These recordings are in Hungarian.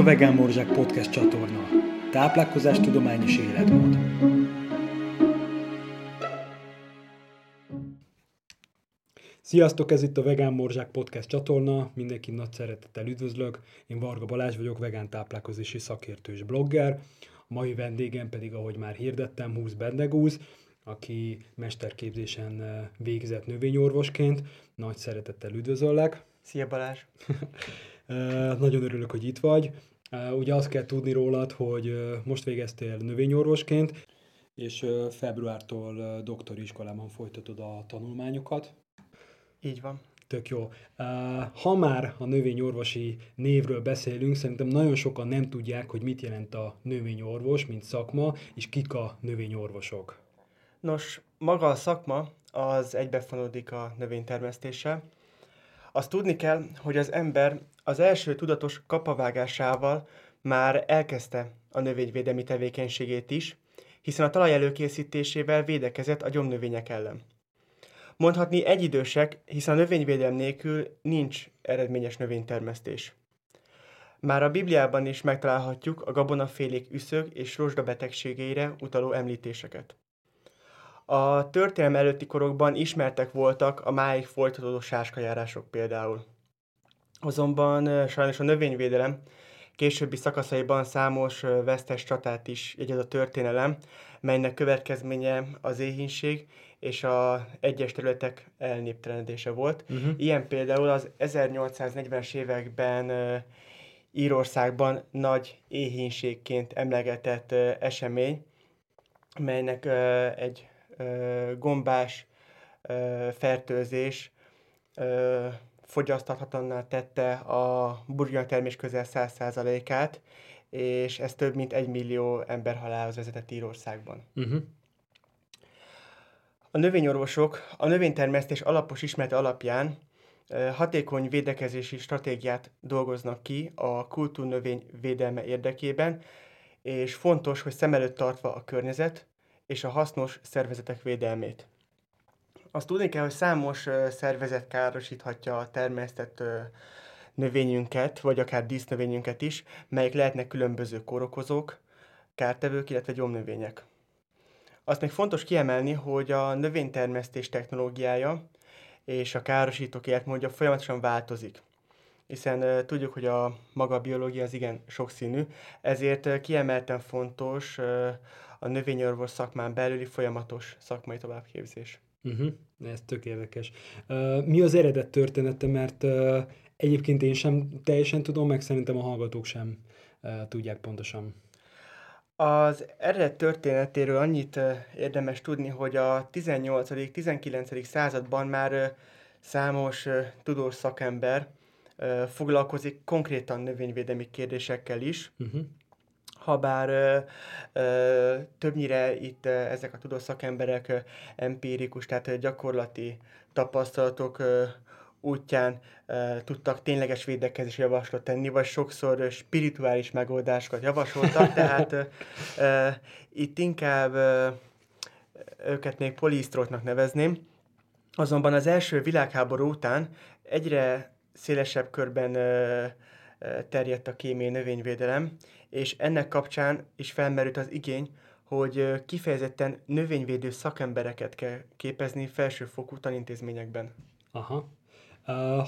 a Vegán Morzsák Podcast csatorna. Táplálkozás tudomány és életmód. Sziasztok, ez itt a Vegán Morzsák Podcast csatorna. Mindenkit nagy szeretettel üdvözlök. Én Varga Balázs vagyok, vegán táplálkozási szakértő és blogger. A mai vendégem pedig, ahogy már hirdettem, Húsz Bendegúz, aki mesterképzésen eh, végzett növényorvosként. Nagy szeretettel üdvözöllek. Szia Balázs! Nagyon örülök, hogy itt vagy. Ugye azt kell tudni rólad, hogy most végeztél növényorvosként, és februártól doktori iskolában folytatod a tanulmányokat. Így van. Tök jó. Ha már a növényorvosi névről beszélünk, szerintem nagyon sokan nem tudják, hogy mit jelent a növényorvos, mint szakma, és kik a növényorvosok. Nos, maga a szakma az egybefonódik a növénytermesztéssel, azt tudni kell, hogy az ember az első tudatos kapavágásával már elkezdte a növényvédelmi tevékenységét is, hiszen a talaj előkészítésével védekezett a gyomnövények ellen. Mondhatni egyidősek, hiszen a növényvédelem nélkül nincs eredményes növénytermesztés. Már a Bibliában is megtalálhatjuk a gabonafélék üszög és rozsda betegségeire utaló említéseket. A történelem előtti korokban ismertek voltak a máig folytatódó sáskajárások például. Azonban sajnos a növényvédelem későbbi szakaszaiban számos vesztes csatát is jegyez a történelem, melynek következménye az éhínség és a egyes területek elnéptelenedése volt. Uh-huh. Ilyen például az 1840-es években Írországban nagy éhínségként emlegetett esemény, melynek egy gombás fertőzés fogyasztathatatlanná tette a burgonyatermés közel 100%-át, és ez több mint egy millió ember halálhoz vezetett Írországban. Uh-huh. A növényorvosok a növénytermesztés alapos ismerete alapján hatékony védekezési stratégiát dolgoznak ki a kultúrnövény védelme érdekében, és fontos, hogy szem előtt tartva a környezet, és a hasznos szervezetek védelmét. Azt tudni kell, hogy számos szervezet károsíthatja a termesztett növényünket, vagy akár dísznövényünket is, melyek lehetnek különböző kórokozók, kártevők, illetve gyomnövények. Azt még fontos kiemelni, hogy a növénytermesztés technológiája és a károsítók életmódja folyamatosan változik hiszen tudjuk, hogy a maga biológia az igen sokszínű, ezért kiemelten fontos a növényorvos szakmán belüli folyamatos szakmai továbbképzés. Uh-huh. Ez tök érdekes. Uh, mi az eredet története, mert uh, egyébként én sem teljesen tudom, meg szerintem a hallgatók sem uh, tudják pontosan. Az eredet történetéről annyit érdemes tudni, hogy a 18.-19. században már számos tudós szakember foglalkozik konkrétan növényvédelmi kérdésekkel is. Uh-huh habár ö, ö, többnyire itt ö, ezek a tudós szakemberek ö, empirikus, tehát ö, gyakorlati tapasztalatok ö, útján ö, tudtak tényleges védekezési javaslatot tenni, vagy sokszor ö, spirituális megoldásokat javasoltak, tehát ö, ö, itt inkább ö, őket még polisztrótnak nevezném. Azonban az első világháború után egyre szélesebb körben ö, terjedt a kémiai növényvédelem, és ennek kapcsán is felmerült az igény, hogy kifejezetten növényvédő szakembereket kell képezni felsőfokú tanintézményekben. Aha.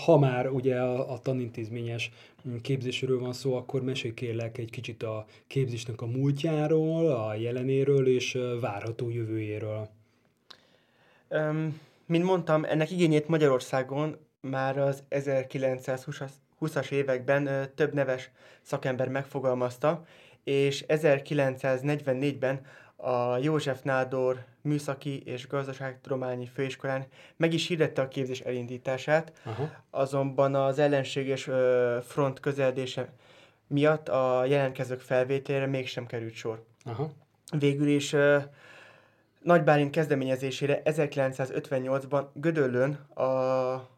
Ha már ugye a, a tanintézményes képzésről van szó, akkor mesélj kérlek egy kicsit a képzésnek a múltjáról, a jelenéről és várható jövőjéről. Um, mint mondtam, ennek igényét Magyarországon már az 1920-as 20-as években több neves szakember megfogalmazta, és 1944-ben a József Nádor Műszaki és Gazdaságtudományi Főiskolán meg is hirdette a képzés elindítását, Aha. azonban az ellenséges front közeledése miatt a jelentkezők felvételére mégsem került sor. Aha. Végül is Nagy Bálint kezdeményezésére 1958-ban Gödöllön a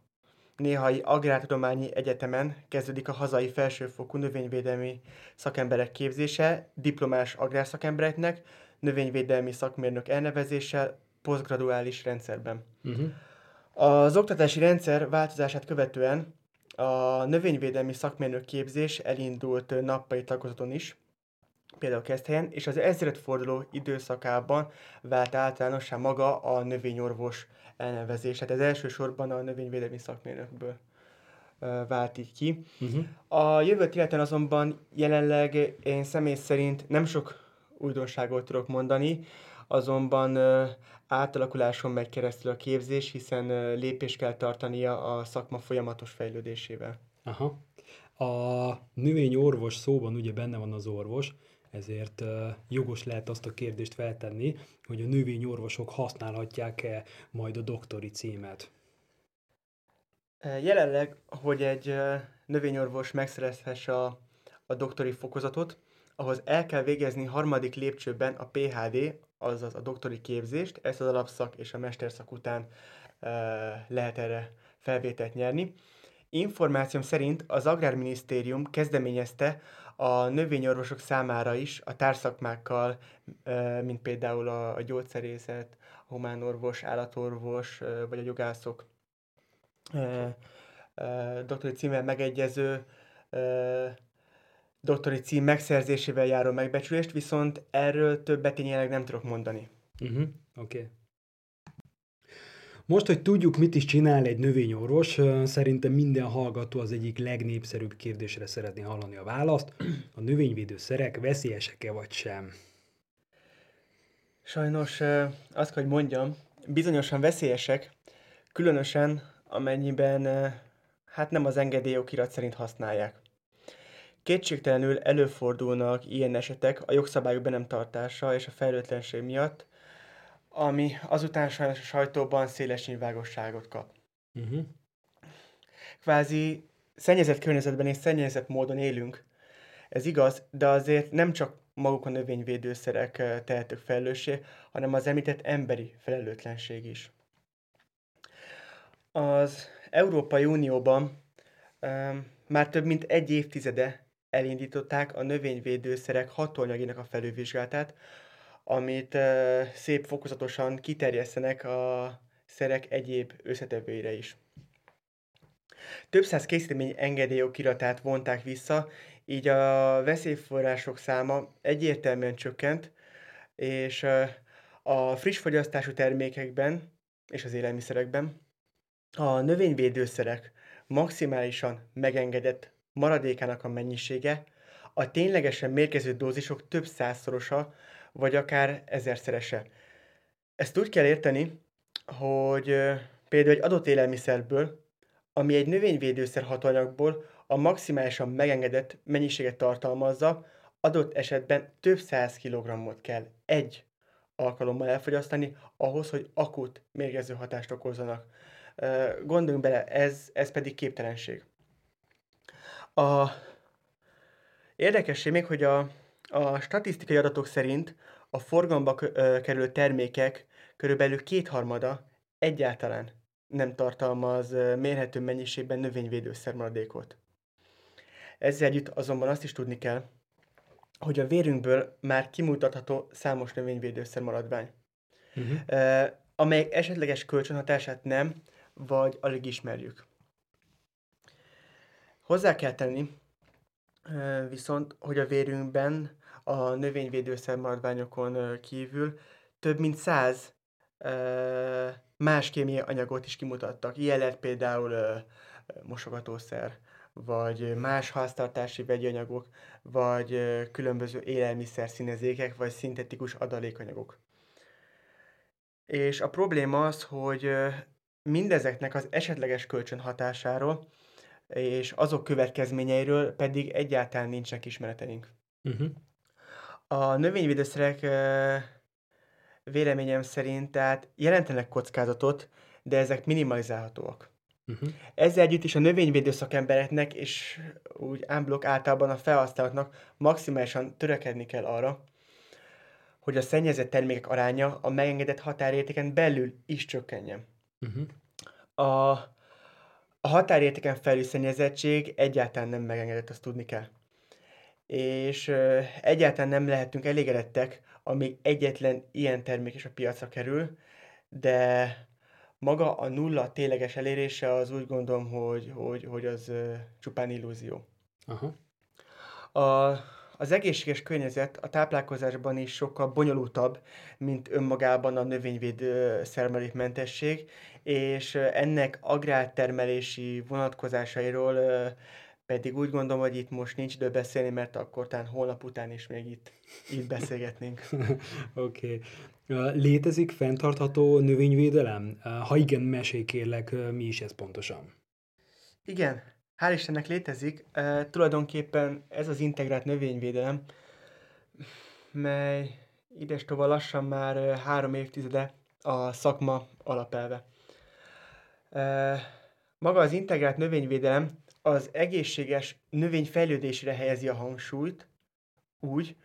néhai Agrártudományi Egyetemen kezdődik a hazai felsőfokú növényvédelmi szakemberek képzése, diplomás agrárszakembereknek, növényvédelmi szakmérnök elnevezéssel, posztgraduális rendszerben. Uh-huh. Az oktatási rendszer változását követően A növényvédelmi szakmérnök képzés elindult nappali tagozaton is, például Keszthelyen, és az ezredforduló időszakában vált általánossá maga a növényorvos elnevezés. Tehát ez elsősorban a növényvédelmi szakmérnökből vált így ki. Uh-huh. A jövőt illetően azonban jelenleg én személy szerint nem sok újdonságot tudok mondani, azonban átalakuláson megy keresztül a képzés, hiszen lépést kell tartania a szakma folyamatos fejlődésével. Aha. A növényorvos szóban ugye benne van az orvos, ezért jogos lehet azt a kérdést feltenni, hogy a növényorvosok használhatják-e majd a doktori címet. Jelenleg, hogy egy növényorvos megszerezhesse a, a doktori fokozatot, ahhoz el kell végezni harmadik lépcsőben a PHD, azaz a doktori képzést, ezt az alapszak és a mesterszak után lehet erre felvételt nyerni. Információm szerint az Agrárminisztérium kezdeményezte a növényorvosok számára is a társzakmákkal, mint például a, gyógyszerészet, a humánorvos, állatorvos vagy a jogászok doktori címmel megegyező doktori cím megszerzésével járó megbecsülést, viszont erről többet én jelenleg nem tudok mondani. Uh-huh. Oké. Okay. Most, hogy tudjuk, mit is csinál egy növényorvos, szerintem minden hallgató az egyik legnépszerűbb kérdésre szeretné hallani a választ. A növényvédőszerek veszélyesek-e vagy sem? Sajnos azt kell, hogy mondjam, bizonyosan veszélyesek, különösen amennyiben hát nem az engedélyokirat szerint használják. Kétségtelenül előfordulnak ilyen esetek a jogszabályok be nem tartása és a fejlőtlenség miatt, ami azután sajnos a sajtóban széles nyilvánosságot kap. Uh-huh. Kvázi szennyezett környezetben és szennyezett módon élünk. Ez igaz, de azért nem csak maguk a növényvédőszerek eh, tehetők felelőssé, hanem az említett emberi felelőtlenség is. Az Európai Unióban um, már több mint egy évtizede elindították a növényvédőszerek hatóanyaginak a felülvizsgálatát, amit szép fokozatosan kiterjesztenek a szerek egyéb összetevőire is. Több száz készítmény engedélyokiratát vonták vissza, így a veszélyforrások száma egyértelműen csökkent, és a friss fogyasztású termékekben és az élelmiszerekben a növényvédőszerek maximálisan megengedett maradékának a mennyisége a ténylegesen mérgező dózisok több százszorosa, vagy akár ezerszerese. Ezt úgy kell érteni, hogy például egy adott élelmiszerből, ami egy növényvédőszer hatóanyagból a maximálisan megengedett mennyiséget tartalmazza, adott esetben több száz kilogrammot kell egy alkalommal elfogyasztani, ahhoz, hogy akut mérgező hatást okozzanak. Gondoljunk bele, ez, ez pedig képtelenség. A érdekesség még, hogy a, a statisztikai adatok szerint a forgalomba kerülő termékek körülbelül kétharmada egyáltalán nem tartalmaz mérhető mennyiségben növényvédőszer maradékot. Ezzel együtt azonban azt is tudni kell, hogy a vérünkből már kimutatható számos növényvédőszer maradvány, uh-huh. amelyek esetleges kölcsönhatását nem, vagy alig ismerjük. Hozzá kell tenni viszont, hogy a vérünkben a növényvédőszer maradványokon kívül több mint száz más kémiai anyagot is kimutattak. Ilyen lehet például mosogatószer, vagy más háztartási vegyi anyagok, vagy különböző élelmiszer színezékek, vagy szintetikus adalékanyagok. És a probléma az, hogy mindezeknek az esetleges kölcsönhatásáról és azok következményeiről pedig egyáltalán nincsenek ismereteink. Uh-huh. A növényvédőszerek véleményem szerint tehát jelentenek kockázatot, de ezek minimalizálhatóak. Uh-huh. Ezzel együtt is a növényvédő szakembereknek és úgy ámblok általában a felhasználóknak maximálisan törekedni kell arra, hogy a szennyezett termékek aránya a megengedett határértéken belül is csökkenjen. Uh-huh. A a határértéken felül szennyezettség egyáltalán nem megengedett, azt tudni kell. És egyáltalán nem lehetünk elégedettek, amíg egyetlen ilyen termék is a piacra kerül, de maga a nulla tényleges elérése az úgy gondolom, hogy, hogy, hogy az csupán illúzió. Aha. A, az egészséges környezet a táplálkozásban is sokkal bonyolultabb, mint önmagában a növényvéd szermelékmentesség, és ennek agrártermelési vonatkozásairól pedig úgy gondolom, hogy itt most nincs idő beszélni, mert akkor talán holnap után is még itt, itt beszélgetnénk. Oké. okay. Létezik fenntartható növényvédelem? Ha igen, mesélj kérlek, mi is ez pontosan? Igen, hál' Istennek létezik. Uh, tulajdonképpen ez az integrált növényvédelem, mely ides tovább lassan már három évtizede a szakma alapelve. Uh, maga az integrált növényvédelem az egészséges növény fejlődésére helyezi a hangsúlyt úgy,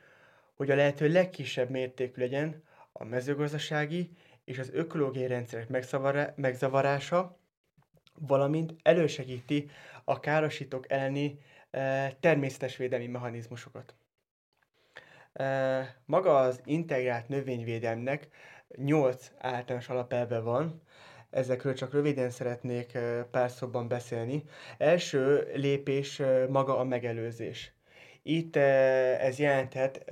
hogy a lehető legkisebb mértékű legyen a mezőgazdasági és az ökológiai rendszerek megzavarása, valamint elősegíti a károsítók elleni természetes védelmi mechanizmusokat. E, maga az integrált növényvédelmnek 8 általános alapelve van, ezekről csak röviden szeretnék pár szóban beszélni. Első lépés maga a megelőzés. Itt ez jelenthet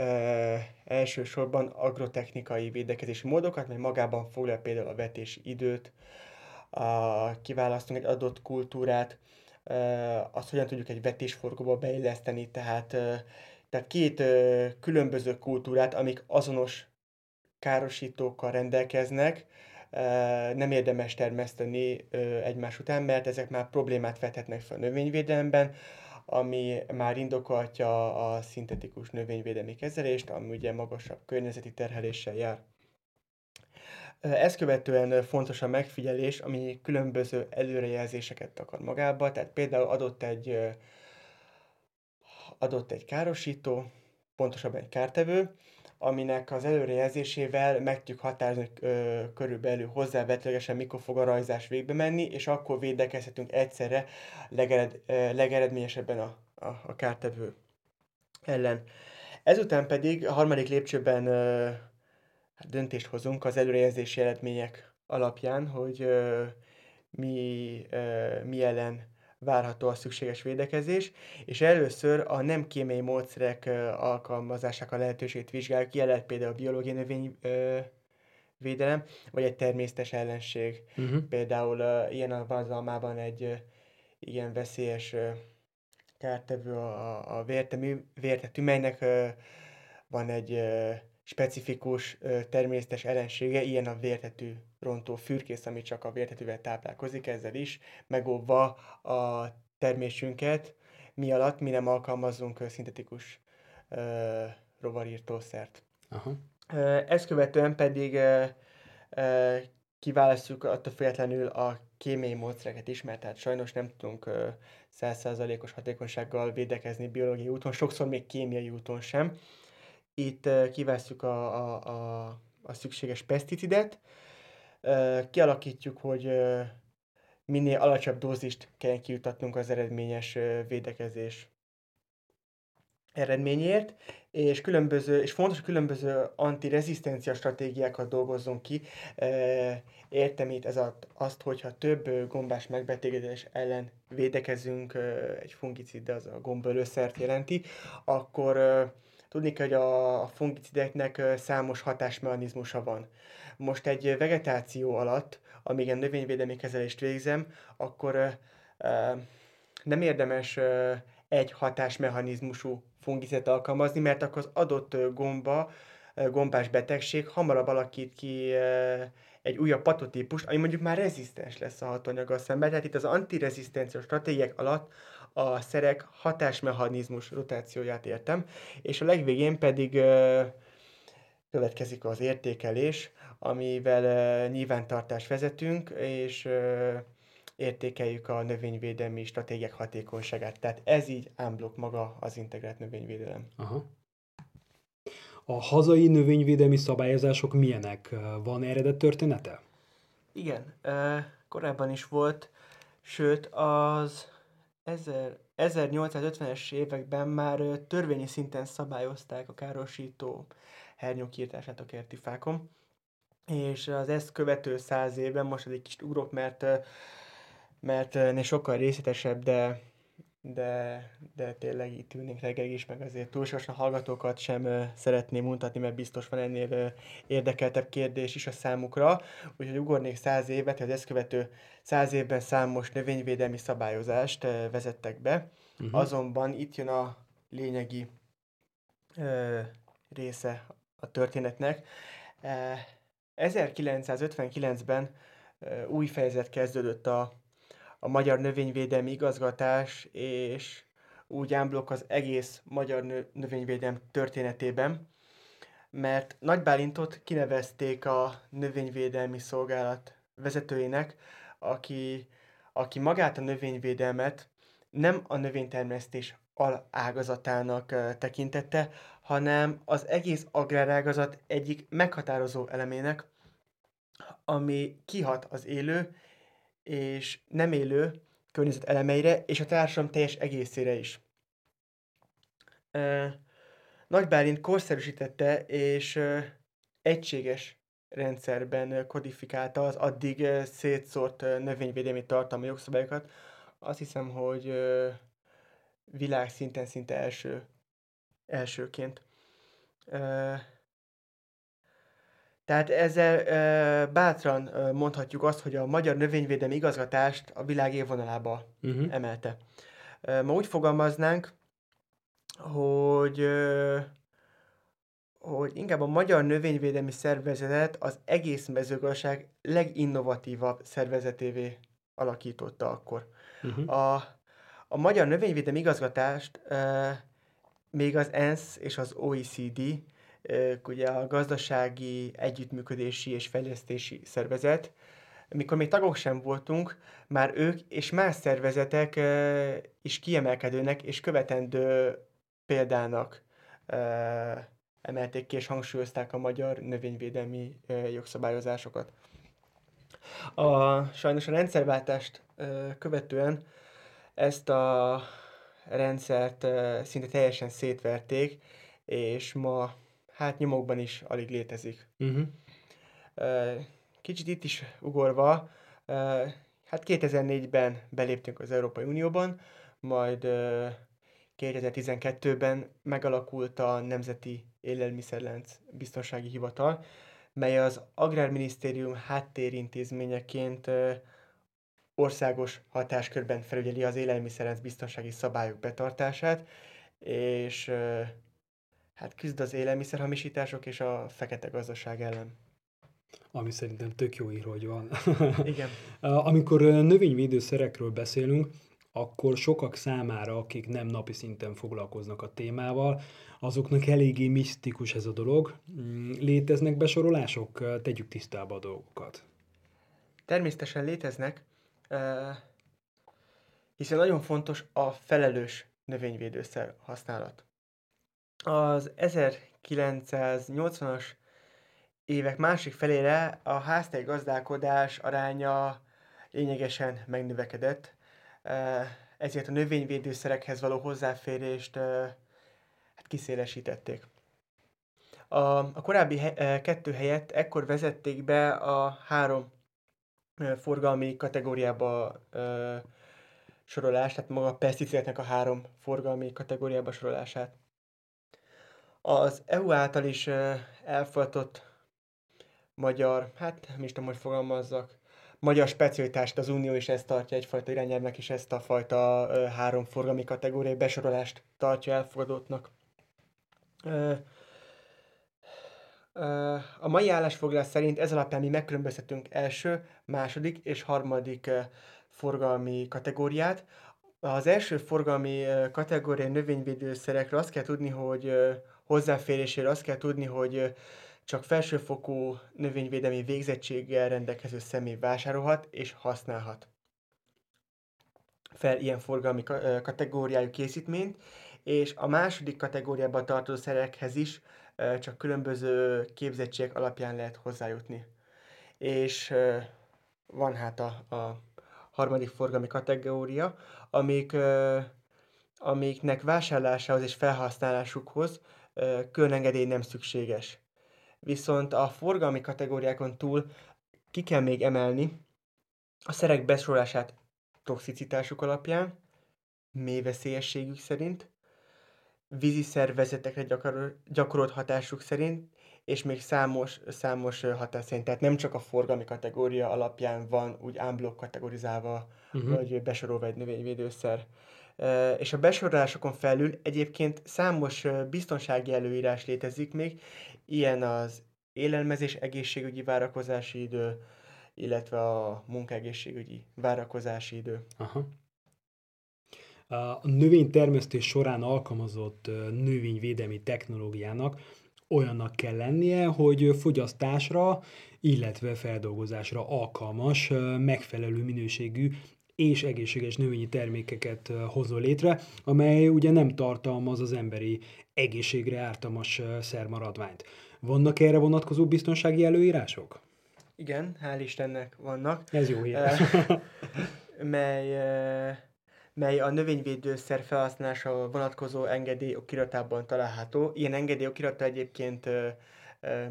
elsősorban agrotechnikai védekezési módokat, mert magában foglalja például a vetési időt, a, kiválasztunk egy adott kultúrát, azt hogyan tudjuk egy vetésforgóba beilleszteni, tehát, tehát két különböző kultúrát, amik azonos károsítókkal rendelkeznek, nem érdemes termeszteni egymás után, mert ezek már problémát vethetnek fel a növényvédelemben, ami már indokolhatja a szintetikus növényvédelmi kezelést, ami ugye magasabb környezeti terheléssel jár. Ezt követően fontos a megfigyelés, ami különböző előrejelzéseket akar magába, tehát például adott egy, adott egy károsító, pontosabban egy kártevő, aminek az előrejelzésével meg tudjuk határozni ö, körülbelül hozzávetőlegesen, mikor fog a rajzás végbe menni, és akkor védekezhetünk egyszerre legered, ö, legeredményesebben a, a, a kártevő ellen. Ezután pedig a harmadik lépcsőben ö, döntést hozunk az előrejelzési eredmények alapján, hogy ö, mi, ö, mi ellen várható a szükséges védekezés, és először a nem kémiai módszerek alkalmazásának a lehetőségét vizsgáljuk, ilyen lehet például a biológiai növény védelem, vagy egy természetes ellenség. Uh-huh. Például uh, ilyen a vazalmában egy uh, ilyen veszélyes uh, kártevő a, a vértemű, vértetű, melynek uh, van egy uh, specifikus uh, természetes ellensége, ilyen a vértetű rontó fürkész, ami csak a vértetővel táplálkozik, ezzel is megóvva a termésünket, mi alatt mi nem alkalmazunk szintetikus uh, rovarírtószert. Aha. Ezt követően pedig uh, uh, kiválasztjuk attól függetlenül a kémiai módszereket is, mert tehát sajnos nem tudunk százszázalékos hatékonysággal védekezni biológiai úton, sokszor még kémiai úton sem. Itt uh, kiválasztjuk a, a, a, a szükséges peszticidet, kialakítjuk, hogy minél alacsonyabb dózist kell kijutatnunk az eredményes védekezés eredményért, és különböző, és fontos, hogy különböző antirezisztencia stratégiákat dolgozzunk ki. Értem itt ez a, azt, hogyha több gombás megbetegedés ellen védekezünk, egy fungicid, de az a gombölőszert jelenti, akkor tudni kell, hogy a fungicideknek számos hatásmechanizmusa van most egy vegetáció alatt, amíg a növényvédelmi kezelést végzem, akkor nem érdemes egy hatásmechanizmusú fungicet alkalmazni, mert akkor az adott gomba, gombás betegség hamarabb alakít ki egy újabb patotípust, ami mondjuk már rezisztens lesz a hatóanyaggal szemben. Tehát itt az antirezisztencia stratégiák alatt a szerek hatásmechanizmus rotációját értem, és a legvégén pedig következik az értékelés, amivel uh, nyilvántartást vezetünk, és értékeljük a növényvédelmi stratégiák hatékonyságát. Tehát ez így ámblok maga az integrált növényvédelem. Aha. A hazai növényvédelmi szabályozások milyenek? Van eredet története? Igen, korábban is volt, sőt az 1850-es években már törvényi szinten szabályozták a károsító hernyók írtását a kerti fákon. És az ezt követő száz évben, most egy kicsit ugrok, mert, mert sokkal részletesebb, de, de, de tényleg itt ülnénk reggelig is, meg azért túlságosan hallgatókat sem szeretném mutatni, mert biztos van ennél érdekeltebb kérdés is a számukra. Úgyhogy ugornék száz évet, az ezt követő száz évben számos növényvédelmi szabályozást vezettek be. Uh-huh. Azonban itt jön a lényegi ö, része a történetnek. 1959-ben új fejezet kezdődött a, a magyar növényvédelmi igazgatás, és úgy ámblok az egész magyar nö, növényvédelem történetében, mert Nagy Bálintot kinevezték a növényvédelmi szolgálat vezetőjének, aki, aki magát a növényvédelmet nem a növénytermesztés alágazatának tekintette, hanem az egész agrárágazat egyik meghatározó elemének, ami kihat az élő és nem élő környezet elemeire, és a társadalom teljes egészére is. Nagy Bálint korszerűsítette és egységes rendszerben kodifikálta az addig szétszórt növényvédelmi tartalmi jogszabályokat. Azt hiszem, hogy világszinten szinte első, elsőként. Tehát ezzel bátran mondhatjuk azt, hogy a magyar növényvédelmi igazgatást a világ évvonalába uh-huh. emelte. Ma úgy fogalmaznánk, hogy hogy inkább a Magyar Növényvédelmi Szervezetet az egész mezőgazdaság leginnovatívabb szervezetévé alakította akkor. Uh-huh. A a magyar növényvédelmi igazgatást e, még az ENSZ és az OECD, e, ugye a gazdasági együttműködési és fejlesztési szervezet, mikor még tagok sem voltunk, már ők és más szervezetek is kiemelkedőnek és követendő példának emelték ki és hangsúlyozták a magyar növényvédelmi jogszabályozásokat. A, sajnos a rendszerváltást követően ezt a rendszert szinte teljesen szétverték, és ma hát nyomokban is alig létezik. Uh-huh. Kicsit itt is ugorva, hát 2004-ben beléptünk az Európai Unióban, majd 2012-ben megalakult a Nemzeti Élelmiszerlánc Biztonsági Hivatal, mely az Agrárminisztérium háttérintézményeként országos hatáskörben felügyeli az élelmiszerenc biztonsági szabályok betartását, és hát küzd az élelmiszerhamisítások és a fekete gazdaság ellen. Ami szerintem tök jó ír, hogy van. Igen. Amikor növényvédőszerekről beszélünk, akkor sokak számára, akik nem napi szinten foglalkoznak a témával, azoknak eléggé misztikus ez a dolog. Mm, léteznek besorolások? Tegyük tisztába a dolgokat. Természetesen léteznek hiszen nagyon fontos a felelős növényvédőszer használat. Az 1980-as évek másik felére a háztai gazdálkodás aránya lényegesen megnövekedett, ezért a növényvédőszerekhez való hozzáférést hát kiszélesítették. A, a korábbi he, kettő helyett ekkor vezették be a három forgalmi kategóriába ö, sorolás, tehát maga a peszticideknek a három forgalmi kategóriába sorolását. Az EU által is elfogadott magyar, hát nem is tudom, hogy fogalmazzak, magyar specialitást az Unió is ezt tartja egyfajta irányelvnek, és ezt a fajta három forgalmi kategóriai besorolást tartja elfogadottnak. A mai állásfoglalás szerint ez alapján mi megkülönböztetünk első, második és harmadik forgalmi kategóriát. Az első forgalmi kategóriai növényvédőszerekre azt kell tudni, hogy hozzáférésére azt kell tudni, hogy csak felsőfokú növényvédelmi végzettséggel rendelkező személy vásárolhat és használhat fel ilyen forgalmi kategóriájú készítményt, és a második kategóriában tartozó szerekhez is csak különböző képzettségek alapján lehet hozzájutni. És van hát a, a harmadik forgalmi kategória, amik, amiknek vásárlásához és felhasználásukhoz külön engedély nem szükséges. Viszont a forgalmi kategóriákon túl ki kell még emelni a szerek besorolását toxicitásuk alapján, mély veszélyességük szerint, vízi szervezetekre gyakor- gyakorolt hatásuk szerint, és még számos, számos hatás szerint. Tehát nem csak a forgalmi kategória alapján van úgy ámblok kategorizálva, uh-huh. vagy besorolva egy növényvédőszer. És a besorolásokon felül egyébként számos biztonsági előírás létezik még, ilyen az élelmezés egészségügyi várakozási idő, illetve a munkaegészségügyi várakozási idő. Aha. A növénytermesztés során alkalmazott növényvédelmi technológiának olyannak kell lennie, hogy fogyasztásra, illetve feldolgozásra alkalmas, megfelelő minőségű és egészséges növényi termékeket hozol létre, amely ugye nem tartalmaz az emberi egészségre ártalmas szermaradványt. Vannak erre vonatkozó biztonsági előírások? Igen, hál' Istennek vannak. Ez jó hír. mely, mely a növényvédőszer felhasználása vonatkozó engedély okiratában található. Ilyen engedély okirata egyébként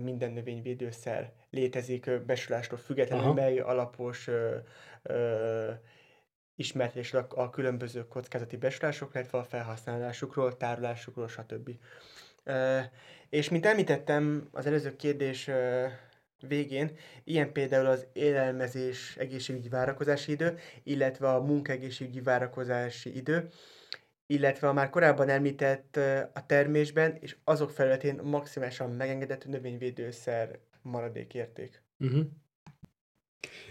minden növényvédőszer létezik besorolástól függetlenül, Aha. mely alapos ö, ö, ismertés a, különböző kockázati besorolásokról, illetve a felhasználásukról, tárolásukról, stb. És mint említettem az előző kérdés végén, ilyen például az élelmezés egészségügyi várakozási idő, illetve a munkaegészségügyi várakozási idő, illetve a már korábban említett a termésben és azok felületén maximálisan megengedett növényvédőszer maradékérték. Uh-huh.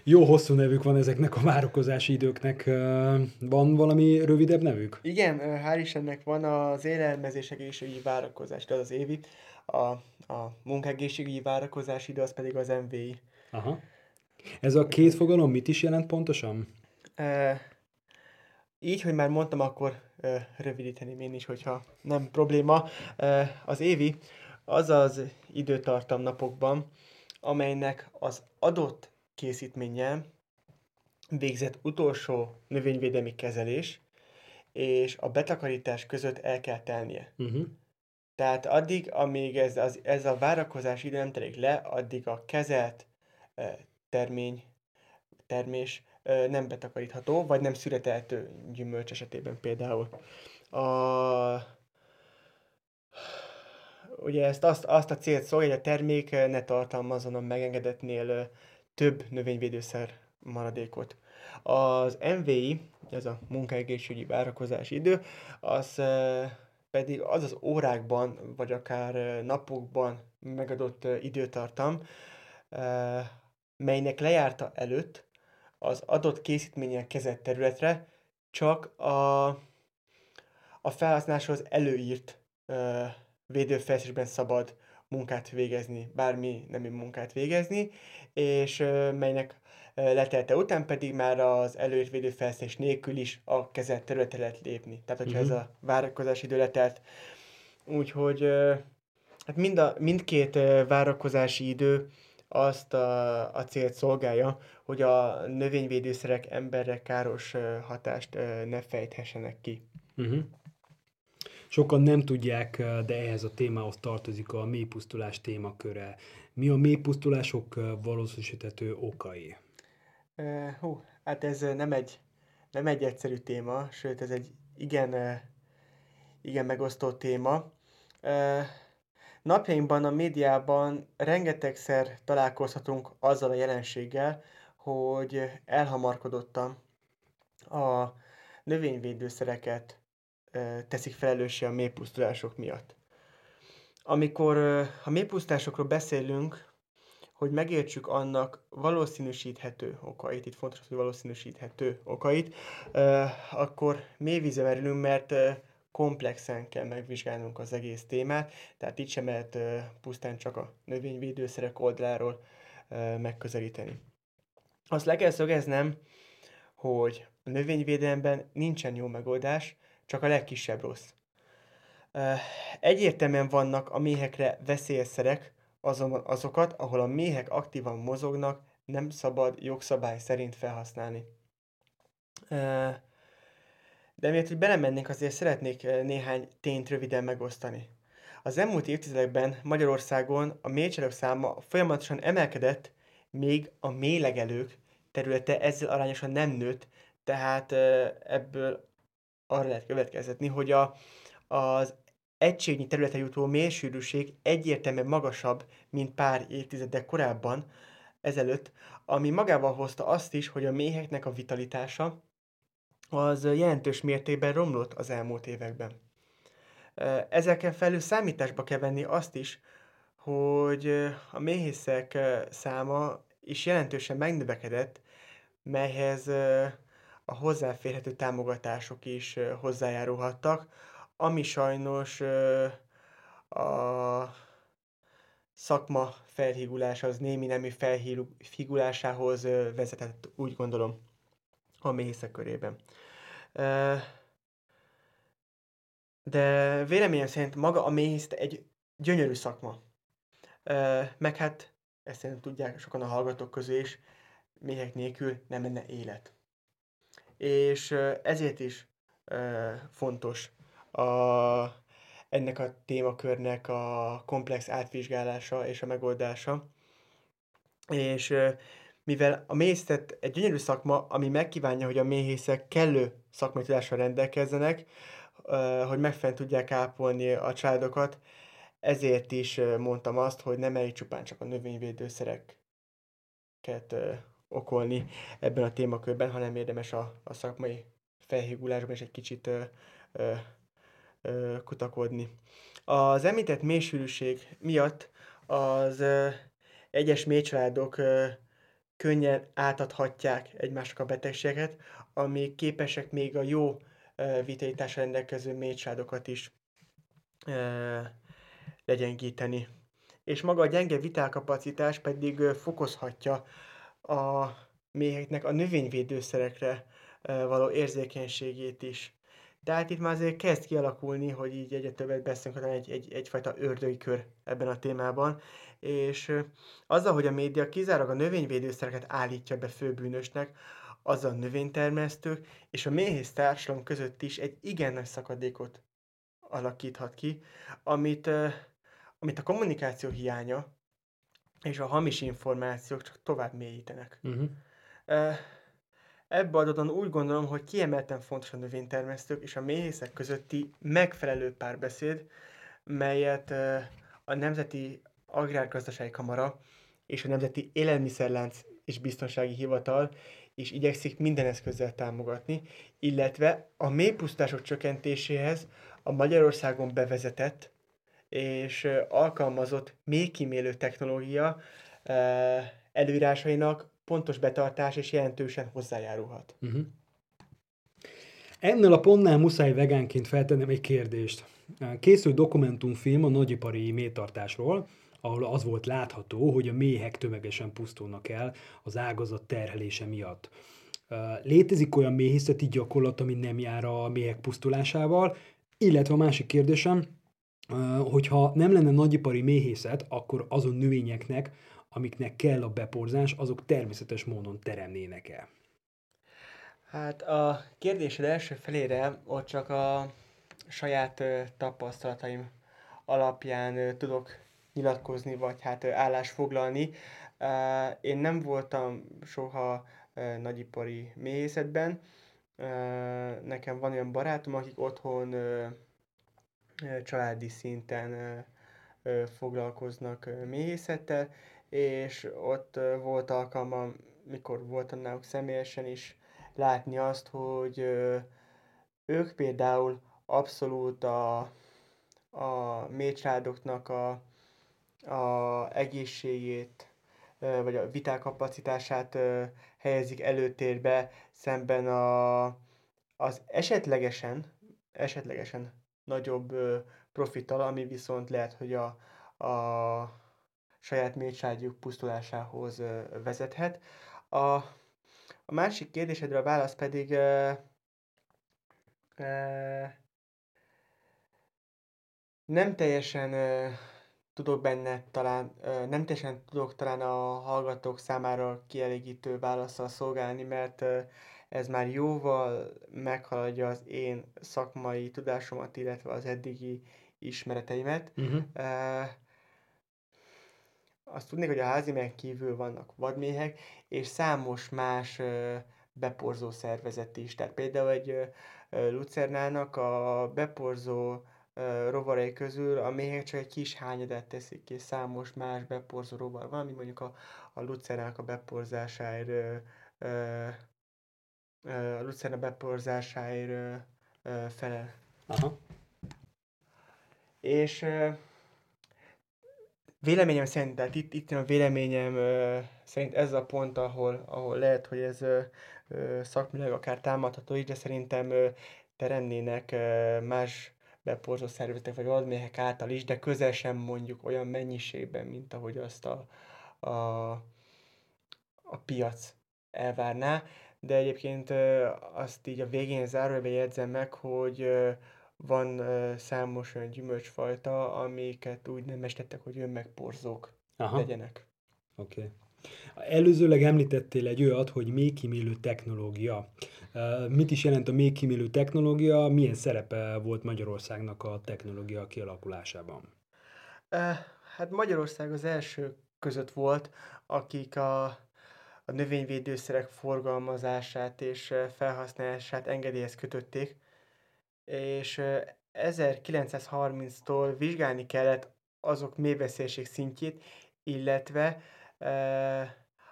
Jó hosszú nevük van ezeknek a várakozási időknek. Van valami rövidebb nevük? Igen, hál' Istennek van az élelmezés egészségügyi várakozás, az az évi, a, a munkaegészségügyi várakozási idő, az pedig az MVI. Aha. Ez a két fogalom mit is jelent pontosan? E, így, hogy már mondtam, akkor e, rövidíteném én is, hogyha nem probléma. E, az évi az az időtartam napokban, amelynek az adott készítménye végzett utolsó növényvédelmi kezelés, és a betakarítás között el kell telnie. Uh-huh. Tehát addig, amíg ez, az, ez a várakozás idő nem telik le, addig a kezelt e, termény, termés e, nem betakarítható, vagy nem születeltő gyümölcs esetében például. A, ugye ezt azt, azt a célt szolgálja, hogy a termék ne tartalmazzon a megengedettnél több növényvédőszer maradékot. Az MVI, ez a munkaegészségügyi várakozási idő, az pedig az az órákban, vagy akár napokban megadott időtartam, melynek lejárta előtt az adott készítményen kezett területre csak a, a felhasználáshoz előírt védőfelszerelésben szabad munkát végezni, bármi nemű munkát végezni, és melynek letelte után pedig már az előírt védőfelszerelés nélkül is a kezelt területre lehet lépni. Tehát, hogyha uh-huh. ez mhm. a várakozási idő letelt. Úgyhogy hát mind a, mindkét várakozási idő azt a, a célt szolgálja, hogy a növényvédőszerek emberre káros hatást ne fejthessenek ki. Uh-huh. Sokan nem tudják, de ehhez a témához tartozik a mélypusztulás témaköre. Mi a mélypusztulások valószínűsítető okai? Uh, hú, hát ez nem egy, nem egy egyszerű téma, sőt ez egy igen, igen megosztó téma. Napjainkban a médiában rengetegszer találkozhatunk azzal a jelenséggel, hogy elhamarkodottan a növényvédőszereket teszik felelőssé a mélypusztulások miatt. Amikor a mélypusztulásokról beszélünk, hogy megértsük annak valószínűsíthető okait, itt fontos, hogy valószínűsíthető okait, akkor mély vízbe merülünk, mert komplexen kell megvizsgálnunk az egész témát, tehát itt sem lehet pusztán csak a növényvédőszerek oldaláról megközelíteni. Azt le kell szögeznem, hogy a növényvédelemben nincsen jó megoldás, csak a legkisebb rossz. Egyértelműen vannak a méhekre veszélyes szerek, azonban azokat, ahol a méhek aktívan mozognak, nem szabad jogszabály szerint felhasználni. De miért, hogy belemennénk, azért szeretnék néhány tényt röviden megosztani. Az elmúlt évtizedekben Magyarországon a mélycselők száma folyamatosan emelkedett, még a mélegelők területe ezzel arányosan nem nőtt, tehát ebből arra lehet következetni, hogy a, az egységnyi területe jutó mélysűrűség egyértelműen magasabb, mint pár évtizedek korábban, ezelőtt, ami magával hozta azt is, hogy a méheknek a vitalitása az jelentős mértékben romlott az elmúlt években. Ezeken felül számításba kell venni azt is, hogy a méhészek száma is jelentősen megnövekedett, melyhez a hozzáférhető támogatások is hozzájárulhattak, ami sajnos a szakma felhígulása, az némi nemű felhígulásához vezetett, úgy gondolom, a méhészek körében. De véleményem szerint maga a méhész egy gyönyörű szakma. Meg hát, ezt szerintem tudják sokan a hallgatók közül is, méhek nélkül nem lenne élet. És ezért is fontos a, ennek a témakörnek a komplex átvizsgálása és a megoldása. És mivel a méhészet egy gyönyörű szakma, ami megkívánja, hogy a méhészek kellő szakmai tudással rendelkezzenek, hogy megfelelően tudják ápolni a családokat, ezért is mondtam azt, hogy nem elég csupán csak a növényvédőszereket okolni ebben a témakörben, hanem érdemes a, a szakmai felhígulásban is egy kicsit ö, ö, ö, kutakodni. Az említett mélysűrűség miatt az ö, egyes mélycsaládok ö, könnyen átadhatják egymásnak a betegségeket, amik képesek még a jó ö, vitalitásra rendelkező mélycsaládokat is ö, legyengíteni. És maga a gyenge vitálkapacitás pedig ö, fokozhatja a méheknek a növényvédőszerekre való érzékenységét is. Tehát itt már azért kezd kialakulni, hogy így egyre többet beszélünk, hanem egy, egy, egyfajta ördögi kör ebben a témában, és azzal, hogy a média kizárólag a növényvédőszereket állítja be főbűnösnek, az a növénytermesztők és a méhész társadalom között is egy igen nagy szakadékot alakíthat ki, amit, amit a kommunikáció hiánya és a hamis információk csak tovább mélyítenek. Uh-huh. Ebből adódóan úgy gondolom, hogy kiemelten fontos a növénytermesztők és a méhészek közötti megfelelő párbeszéd, melyet a Nemzeti Agrárgazdasági Kamara és a Nemzeti Élelmiszerlánc és Biztonsági Hivatal is igyekszik minden eszközzel támogatni, illetve a mélypusztások csökkentéséhez a Magyarországon bevezetett és alkalmazott kimélő technológia előírásainak pontos betartás és jelentősen hozzájárulhat. Uh-huh. Ennél a pontnál muszáj vegánként feltennem egy kérdést. Készült dokumentumfilm a nagyipari métartásról, ahol az volt látható, hogy a méhek tömegesen pusztulnak el az ágazat terhelése miatt. Létezik olyan méhészeti gyakorlat, ami nem jár a méhek pusztulásával, illetve a másik kérdésem, hogyha nem lenne nagyipari méhészet, akkor azon növényeknek, amiknek kell a beporzás, azok természetes módon teremnének el. Hát a kérdésed első felére ott csak a saját tapasztalataim alapján tudok nyilatkozni, vagy hát állás foglalni. Én nem voltam soha nagyipari méhészetben. Nekem van olyan barátom, akik otthon családi szinten foglalkoznak méhészettel, és ott volt alkalmam, mikor voltam náluk személyesen is, látni azt, hogy ők például abszolút a, a mélycsaládoknak a, a egészségét, vagy a vitálkapacitását helyezik előtérbe, szemben a, az esetlegesen, esetlegesen nagyobb profittal, ami viszont lehet, hogy a, a saját mélyságjuk pusztulásához vezethet. A, a másik kérdésedre a válasz pedig e, e, nem teljesen e, tudok benne talán, nem teljesen tudok talán a hallgatók számára kielégítő válaszsal szolgálni, mert ez már jóval meghaladja az én szakmai tudásomat, illetve az eddigi ismereteimet. Uh-huh. Uh, azt tudnék, hogy a háziméhen kívül vannak vadméhek, és számos más uh, beporzó szervezet is. Tehát például egy uh, lucernának a beporzó rovarai közül a méhek csak egy kis hányadát teszik ki, számos más beporzó rovar van, ami mondjuk a, a lucernának a beporzásáért a lucerna beporzásáért felel. Aha. És véleményem szerint, tehát itt, itt a véleményem szerint ez a pont, ahol, ahol lehet, hogy ez szakmilag akár támadható is, de szerintem teremnének más beporzó szervezetek vagy vadméhek által is, de közel sem mondjuk olyan mennyiségben, mint ahogy azt a, a, a piac elvárná. De egyébként azt így a végén zárójelben jegyzem meg, hogy van számos olyan gyümölcsfajta, amiket úgy nem estettek, hogy önmegporzók Aha. legyenek. Oké. Okay. Előzőleg említettél egy olyat, hogy méhkímélő technológia. Mit is jelent a méhkímélő technológia? Milyen szerepe volt Magyarországnak a technológia kialakulásában? Hát Magyarország az első között volt, akik a, a növényvédőszerek forgalmazását és felhasználását engedélyhez kötötték és 1930-tól vizsgálni kellett azok mélyveszélyesség szintjét, illetve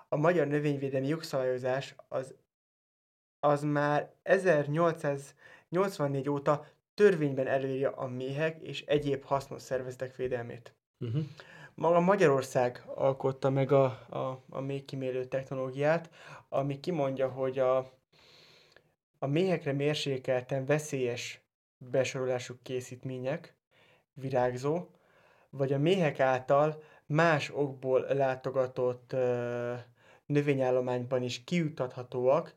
a magyar növényvédelmi jogszabályozás az, az már 1884 óta törvényben előírja a méhek és egyéb hasznos szervezetek védelmét. Uh-huh. Maga Magyarország alkotta meg a, a, a méhkimélő technológiát, ami kimondja, hogy a, a méhekre mérsékelten veszélyes besorolású készítmények, virágzó, vagy a méhek által más okból látogatott ö, növényállományban is kiutathatóak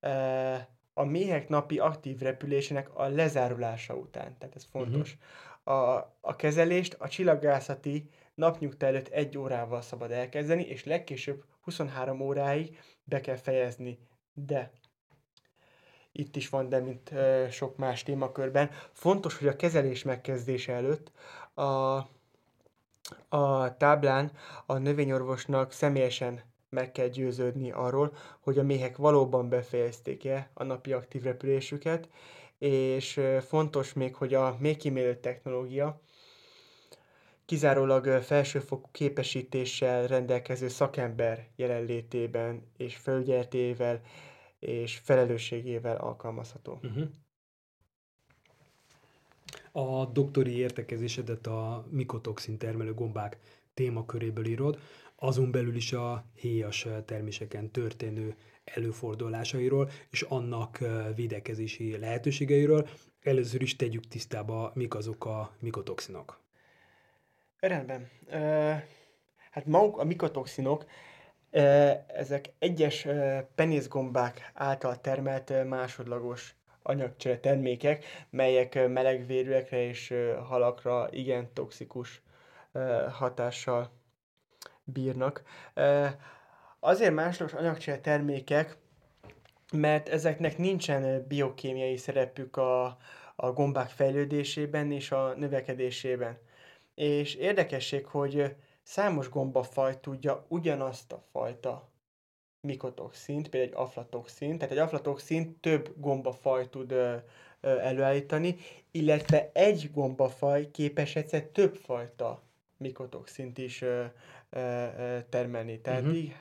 ö, a méhek napi aktív repülésének a lezárulása után. Tehát ez fontos. Uh-huh. A, a kezelést a csillagászati napnyugta előtt egy órával szabad elkezdeni, és legkésőbb 23 óráig be kell fejezni. De itt is van, de mint sok más témakörben. Fontos, hogy a kezelés megkezdése előtt a, a táblán a növényorvosnak személyesen meg kell győződni arról, hogy a méhek valóban befejezték-e a napi aktív repülésüket, és fontos még, hogy a méhkímélő technológia kizárólag felsőfokú képesítéssel rendelkező szakember jelenlétében és felügyeletével és felelősségével alkalmazható. Uh-huh. A doktori értekezésedet a mikotoxin termelő gombák témaköréből írod, azon belül is a héjas terméseken történő előfordulásairól és annak védekezési lehetőségeiről. Először is tegyük tisztába, mik azok a mikotoxinok. Rendben. Hát maguk a mikotoxinok ezek egyes penészgombák által termelt másodlagos anyagcsere termékek, melyek melegvérűekre és halakra igen toxikus hatással bírnak. Azért másodlagos anyagcsere termékek, mert ezeknek nincsen biokémiai szerepük a, a gombák fejlődésében és a növekedésében. És érdekesség, hogy Számos gombafaj tudja ugyanazt a fajta mikotoxint, például egy aflatoxint, tehát egy aflatoxint több gombafaj tud ö, ö, előállítani, illetve egy gombafaj képes egyszer több fajta mikotoxint is ö, ö, ö, termelni. Tehát uh-huh.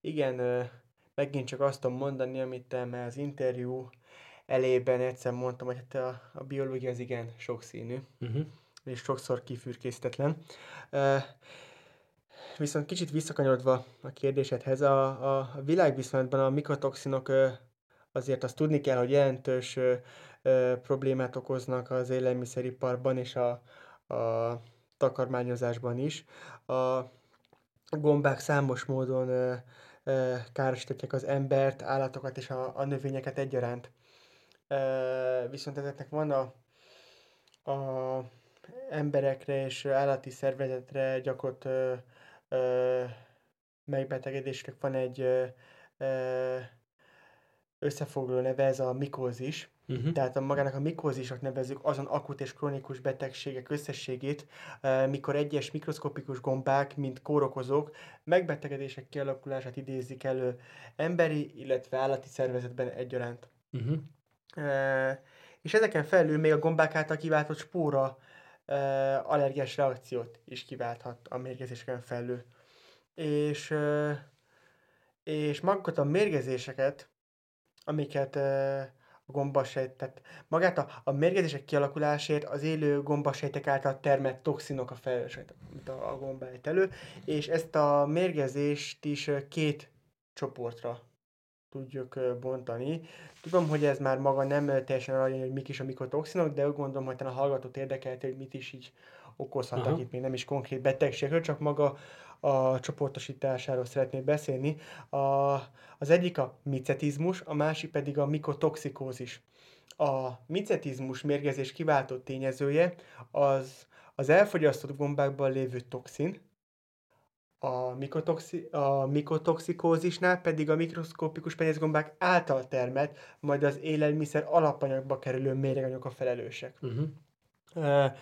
igen, ö, megint csak azt tudom mondani, amit már az interjú elében egyszer mondtam, hogy hát a, a biológia az igen sokszínű, uh-huh. És sokszor kifürkészítetlen. Uh, viszont kicsit visszakanyarodva a kérdésedhez, a, a világviszonylatban a mikotoxinok azért azt tudni kell, hogy jelentős problémát okoznak az élelmiszeriparban és a, a takarmányozásban is. A gombák számos módon károsítják az embert, állatokat és a, a növényeket egyaránt. Viszont ezeknek van a, a emberekre és állati szervezetre gyakott ö, ö, megbetegedésnek van egy ö, ö, összefoglaló neve, ez a mikózis. uh-huh. tehát a magának a mikózisnak nevezük azon akut és krónikus betegségek összességét, mikor egyes mikroszkopikus gombák, mint kórokozók, megbetegedések kialakulását idézik elő emberi, illetve állati szervezetben egyaránt. Uh-huh. E, és ezeken felül még a gombák által kiváltott spóra allergiás reakciót is kiválthat a mérgezéseken felül. És, és magukat a mérgezéseket, amiket e, gombasejt, tehát magát a, a mérgezések kialakulásért az élő gombasejtek által termelt toxinok a felelősek, amit a, a gomba elő, és ezt a mérgezést is két csoportra tudjuk bontani. Tudom, hogy ez már maga nem teljesen arra, hogy mik is a mikotoxinok, de úgy gondolom, hogy a hallgatót érdekelte, hogy mit is így okozhatnak Aha. itt még nem is konkrét betegségről, csak maga a csoportosításáról szeretnék beszélni. A, az egyik a micetizmus, a másik pedig a mikotoxikózis. A micetizmus mérgezés kiváltott tényezője az az elfogyasztott gombákban lévő toxin, a, mikotoxi, a mikotoxikózisnál pedig a mikroszkópikus penyészgombák által termelt, majd az élelmiszer alapanyagba kerülő méreganyagok a felelősek. Uh-huh. Uh,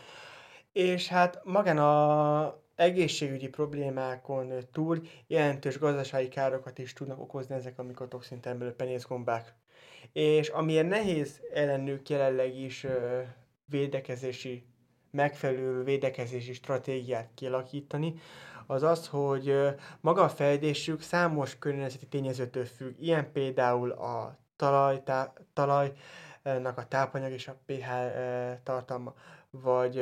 és hát magán a egészségügyi problémákon túl jelentős gazdasági károkat is tudnak okozni ezek a mikotoxin termelő penészgombák. És amilyen nehéz ellenük jelenleg is védekezési, megfelelő védekezési stratégiát kialakítani, az az, hogy maga a fejlődésük számos környezeti tényezőtől függ. Ilyen például a talaj, tá, talajnak a tápanyag és a pH tartalma, vagy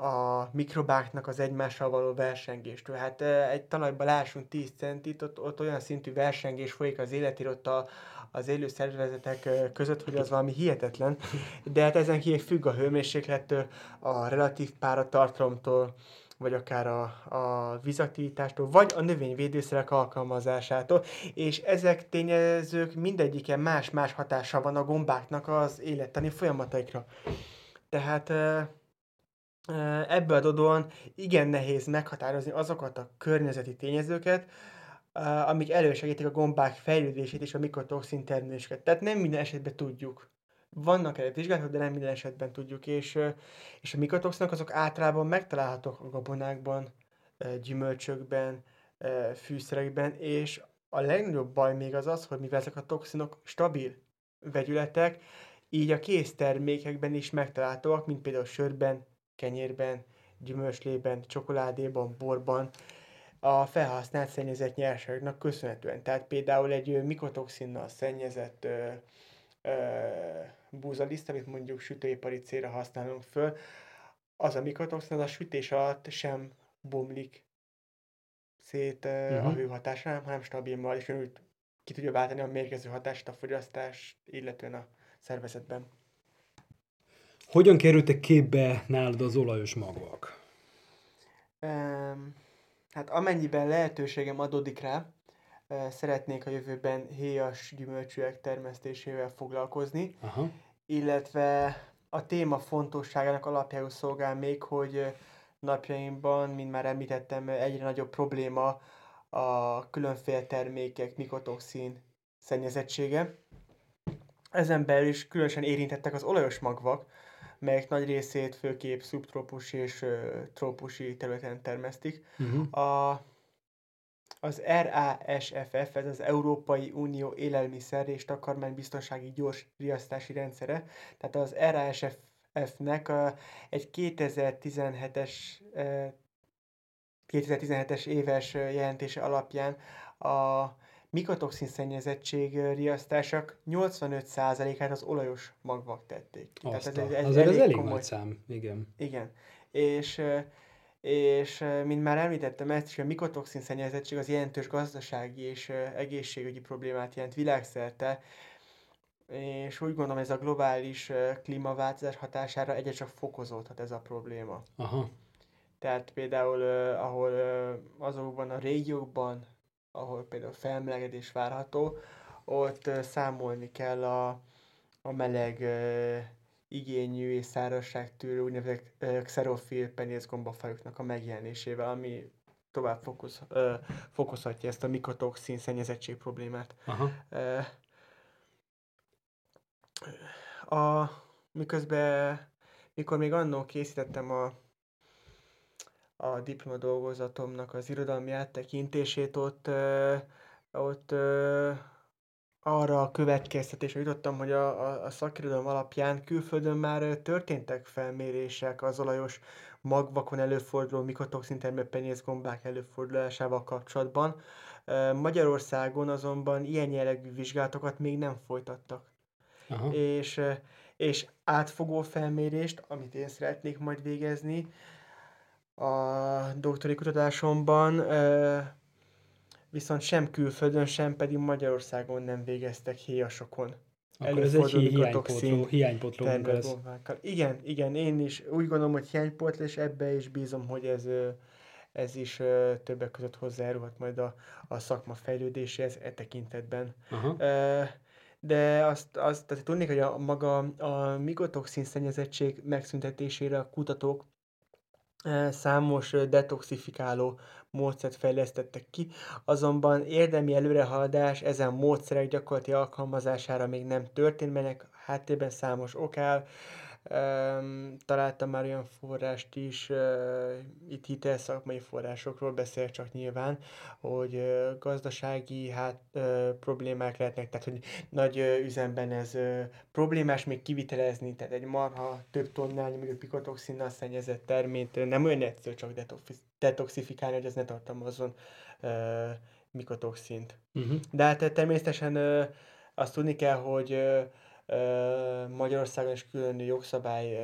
a mikrobáknak az egymással való versengéstől. Hát egy talajban lássunk 10 centit, ott, ott olyan szintű versengés folyik az életér ott a, az élő szervezetek között, hogy az valami hihetetlen. De hát ezen kívül függ a hőmérséklettől, a relatív páratartalomtól, vagy akár a, a vízaktivitástól, vagy a növényvédőszerek alkalmazásától, és ezek tényezők mindegyike más-más hatása van a gombáknak az élettani folyamataikra. Tehát ebből adódóan igen nehéz meghatározni azokat a környezeti tényezőket, amik elősegítik a gombák fejlődését és a mikrotoxin termeléseket. Tehát nem minden esetben tudjuk. Vannak erre vizsgálatok, de nem minden esetben tudjuk, és, és a mikotoxinok azok általában megtalálhatók a gabonákban, gyümölcsökben, fűszerekben, és a legnagyobb baj még az az, hogy mivel ezek a toxinok stabil vegyületek, így a késztermékekben is megtalálhatóak, mint például sörben, kenyérben, gyümölcslében, csokoládéban, borban, a felhasznált szennyezett nyersanyagnak köszönhetően. Tehát például egy mikotoxinnal szennyezett ö, ö, búzaliszt, amit mondjuk sütőipari célra használunk föl, az a mikotoxin a sütés alatt sem bomlik szét uh-huh. a mhm. hő hatásán, hanem stabil marad, és úgy ki tudja váltani a mérgező hatást a fogyasztás, illetően a szervezetben. Hogyan kerültek képbe nálad az olajos magvak? Um, hát amennyiben lehetőségem adódik rá, szeretnék a jövőben héjas gyümölcsűek termesztésével foglalkozni, Aha. illetve a téma fontosságának alapjául szolgál még, hogy napjainkban, mint már említettem, egyre nagyobb probléma a különféle termékek mikotoxin szennyezettsége. Ezen belül is különösen érintettek az olajos magvak, melyek nagy részét főképp szubtrópusi és trópusi területen termesztik. Uh-huh. A az RASFF, ez az Európai Unió Élelmiszer és Takarmánybiztonsági Gyors Riasztási Rendszere, tehát az RASFF-nek egy 2017-es 2017-es éves jelentése alapján a mikotoxin szennyezettség riasztások 85%-át az olajos magvak tették. Azt Tehát ez, ez, ez, ez elég, elég komoly szám, igen. Igen. És és mint már említettem, ezt is a mikotoxin szennyezettség az jelentős gazdasági és egészségügyi problémát jelent világszerte, és úgy gondolom, ez a globális klímaváltozás hatására egyre csak fokozódhat ez a probléma. Aha. Tehát például, ahol azokban a régiókban, ahol például felmelegedés várható, ott számolni kell a, a meleg igényű és szárazságtűrő úgynevezett xerofil penészgombafajoknak a megjelenésével, ami tovább fokoz, ö, fokozhatja ezt a mikotoxin szennyezettség problémát. Aha. A, miközben, mikor még annó készítettem a, a diplomadolgozatomnak az irodalmi áttekintését, ott, ott arra a következtetésre jutottam, hogy a, a, a szakirodalom alapján külföldön már történtek felmérések az olajos magvakon előforduló mikotoxin termőpenyészgombák előfordulásával kapcsolatban. Magyarországon azonban ilyen jellegű vizsgálatokat még nem folytattak. Aha. És, és átfogó felmérést, amit én szeretnék majd végezni a doktori kutatásomban, viszont sem külföldön, sem pedig Magyarországon nem végeztek héjasokon. Akkor ez egy hiánypotló, hiánypotló ez. Igen, igen, én is úgy gondolom, hogy hiánypotló, és ebbe is bízom, hogy ez, ez is többek között hozzájárulhat majd a, a szakma fejlődéséhez e tekintetben. Aha. De azt, azt tehát tudni, hogy a maga a migotoxin szennyezettség megszüntetésére a kutatók számos detoxifikáló módszert fejlesztettek ki, azonban érdemi előrehaladás ezen módszerek gyakorlati alkalmazására még nem történt, melynek háttérben számos ok áll. Találtam már olyan forrást is, uh, itt hitelszakmai forrásokról beszél csak nyilván, hogy uh, gazdasági hát, uh, problémák lehetnek, tehát hogy nagy üzemben ez problémás még kivitelezni, tehát egy marha több tonnányi mondjuk pikotoxinnal szennyezett terményt uh, nem olyan egyszerű csak detoxifikálni, hogy ez ne tartalmazzon mikotoxint. Uh-huh. De hát természetesen azt tudni kell, hogy Magyarországon is külön jogszabály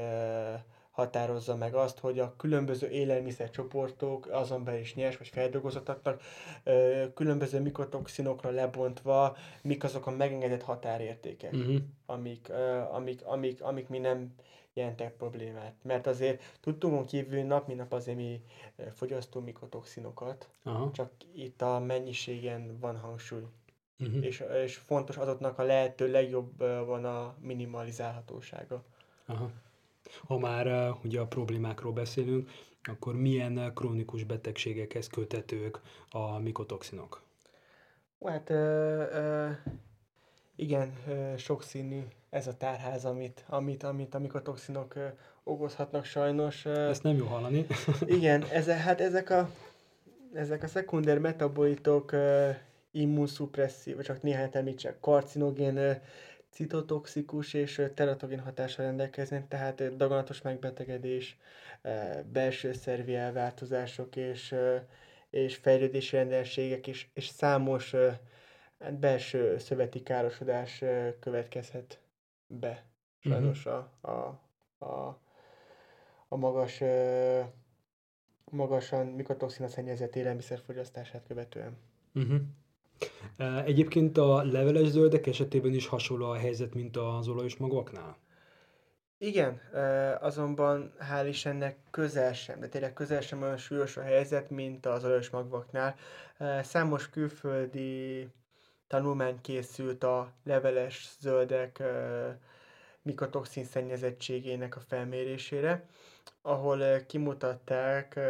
határozza meg azt, hogy a különböző élelmiszercsoportok, azon belül is nyers vagy feldolgozottaknak különböző mikotoxinokra lebontva, mik azok a megengedett határértékek, uh-huh. amik, amik, amik, amik mi nem jelentek problémát. Mert azért tudtunk kívül nap, mint nap azért mi fogyasztunk mikotoxinokat, Aha. csak itt a mennyiségen van hangsúly uh-huh. és, és fontos azoknak a lehető legjobb van a minimalizálhatósága. Aha. Ha már uh, ugye a problémákról beszélünk, akkor milyen krónikus betegségekhez kötetők a mikotoxinok? Hát uh, uh, igen, uh, sokszínű ez a tárház, amit, amit, amit a mikotoxinok uh, okozhatnak sajnos. Uh, Ezt nem jó hallani. igen, ez, hát ezek a, ezek a szekunder metabolitok uh, immunszupresszív, vagy csak néhány említsek, karcinogén, citotoxikus és teratogén hatással rendelkeznek, tehát daganatos megbetegedés, belső szervi elváltozások és, és fejlődési rendelségek és, és számos belső szöveti károsodás következhet be. Sajnos uh-huh. a, a, a, a magas magasan mikotoxina szennyezett élelmiszerfogyasztását követően. Uh-huh. Egyébként a leveles zöldek esetében is hasonló a helyzet, mint az olajos magvaknál? Igen, azonban hál' Istennek közel sem, de tényleg közel sem olyan súlyos a helyzet, mint az olajos magvaknál. Számos külföldi tanulmány készült a leveles zöldek mikotoxin szennyezettségének a felmérésére, ahol kimutatták,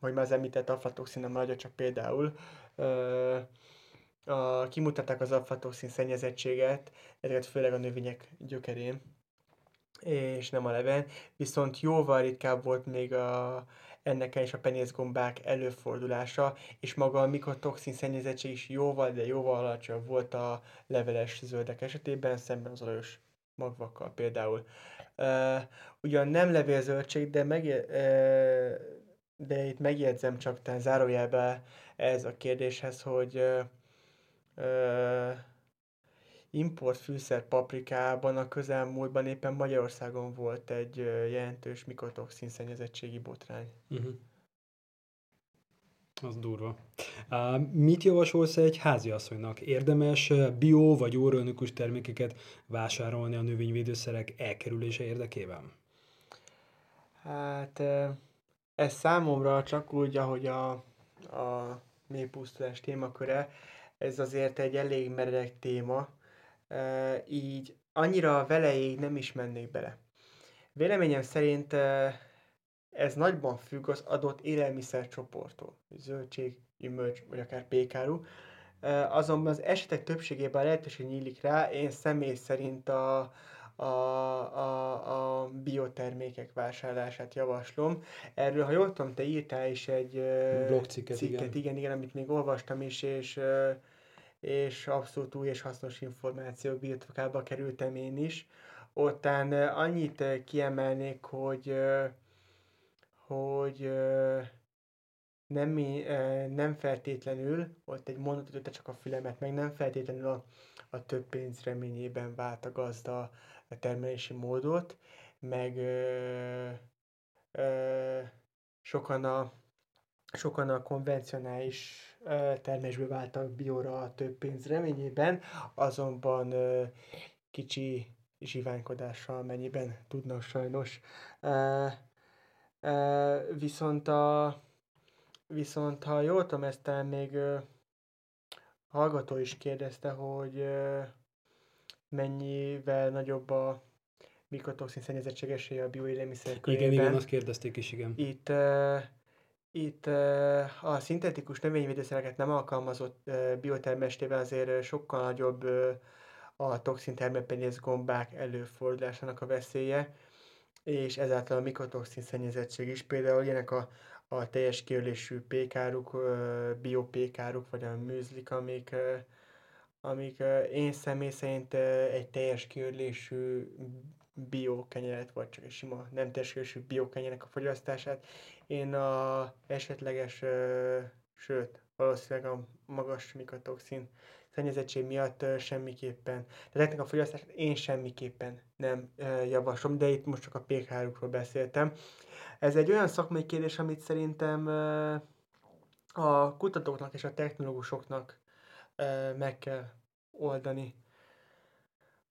hogy már az említett aflatoxin nem csak például, a, kimutatták az aflatoxin szennyezettséget, ezeket főleg a növények gyökerén, és nem a leven, viszont jóval ritkább volt még a, ennek is a penészgombák előfordulása, és maga a mikotoxin szennyezettség is jóval, de jóval alacsonyabb volt a leveles zöldek esetében, szemben az olajos magvakkal például. Uh, ugyan nem levélzöldség, de, meg, uh, de itt megjegyzem csak tehát zárójelbe ez a kérdéshez, hogy uh, import fűszer paprikában a közelmúltban éppen Magyarországon volt egy jelentős mikotoxin szennyezettségi botrány. Uh-huh. Az durva. Uh, mit javasolsz egy háziasszonynak? Érdemes bio vagy orronikus termékeket vásárolni a növényvédőszerek elkerülése érdekében? Hát ez számomra csak úgy, ahogy a, a mélypusztulás témaköre, ez azért egy elég meredek téma, így annyira veleig nem is mennék bele. Véleményem szerint ez nagyban függ az adott élelmiszercsoporttól, zöldség, gyümölcs, vagy akár pékáru, azonban az esetek többségében lehetőség nyílik rá, én személy szerint a, a, a, a biotermékek vásárlását javaslom. Erről, ha jól tudom, te írtál is egy blogcikket, cikket, igen. igen, igen, amit még olvastam is, és, és abszolút új és hasznos információk birtokába kerültem én is. Ottán annyit kiemelnék, hogy hogy nem, nem feltétlenül, ott egy mondat ütötte csak a fülemet, meg nem feltétlenül a, a több pénz reményében vált a gazda a termelési módot, meg ö, ö, sokan a sokan a konvencionális ö, termésből váltak bióra a több pénz reményében, azonban ö, kicsi zsiványkodással mennyiben tudnak sajnos. Ö, ö, viszont a Viszont ha jól tudom, ezt még ö, hallgató is kérdezte, hogy ö, mennyivel nagyobb a mikotoxin szennyezettség esélye a bioélelmiszer körében. Igen, igen, azt kérdezték is, igen. Itt, uh, itt uh, a szintetikus növényvédőszereket nem alkalmazott uh, biotermestében azért sokkal nagyobb uh, a toxin termelpenyész gombák előfordulásának a veszélye, és ezáltal a mikotoxin szennyezettség is. Például ilyenek a, a teljes kiölésű pékáruk, biopékáruk, vagy a műzlik, amik, amik én személy szerint egy teljes kiölésű biokenyeret, vagy csak egy sima nem kiölésű biokenyerek a fogyasztását. Én a esetleges, sőt, valószínűleg a magas mikotoxin szennyezettség miatt semmiképpen. De ezeknek a fogyasztását én semmiképpen nem javaslom, de itt most csak a pékárukról beszéltem. Ez egy olyan szakmai kérdés, amit szerintem a kutatóknak és a technológusoknak meg kell oldani,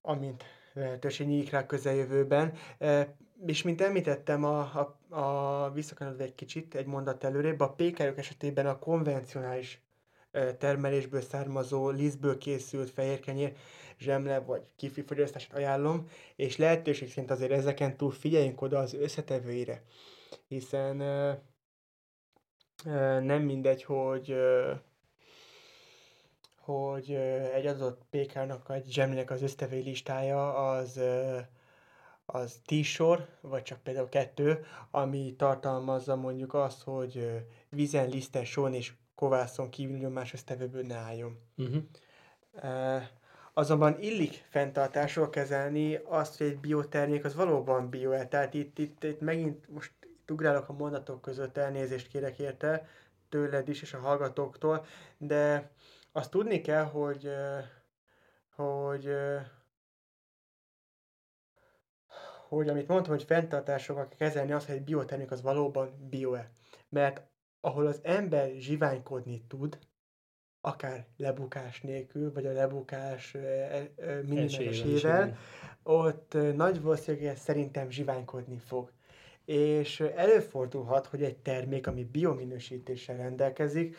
amint nyílik rá közeljövőben. És mint említettem, a, a, a visszakanyarodva egy kicsit, egy mondat előrébb, a pékerők esetében a konvencionális termelésből származó, lisztből készült fehérkenyér, zsemle vagy kifi fogyasztását ajánlom, és lehetőség szerint azért ezeken túl figyeljünk oda az összetevőire hiszen nem mindegy, hogy hogy egy adott PK-nak, egy zsemlének az összetevői listája az, az 10 sor, vagy csak például kettő, ami tartalmazza mondjuk azt, hogy vízen, liszten, són és kovászon kívül más összetevőből ne álljon. Uh-huh. Azonban illik fenntartásról kezelni azt, hogy egy biotermék az valóban bio Tehát itt, itt, itt megint most ugrálok a mondatok között, elnézést kérek érte tőled is és a hallgatóktól, de azt tudni kell, hogy, hogy, hogy amit mondtam, hogy fenntartásokkal kezelni az, hogy egy biotermék az valóban bio-e. Mert ahol az ember zsiványkodni tud, akár lebukás nélkül, vagy a lebukás e, minimálisével, ott nagy valószínűleg szerintem zsiványkodni fog és előfordulhat, hogy egy termék, ami biominősítéssel rendelkezik,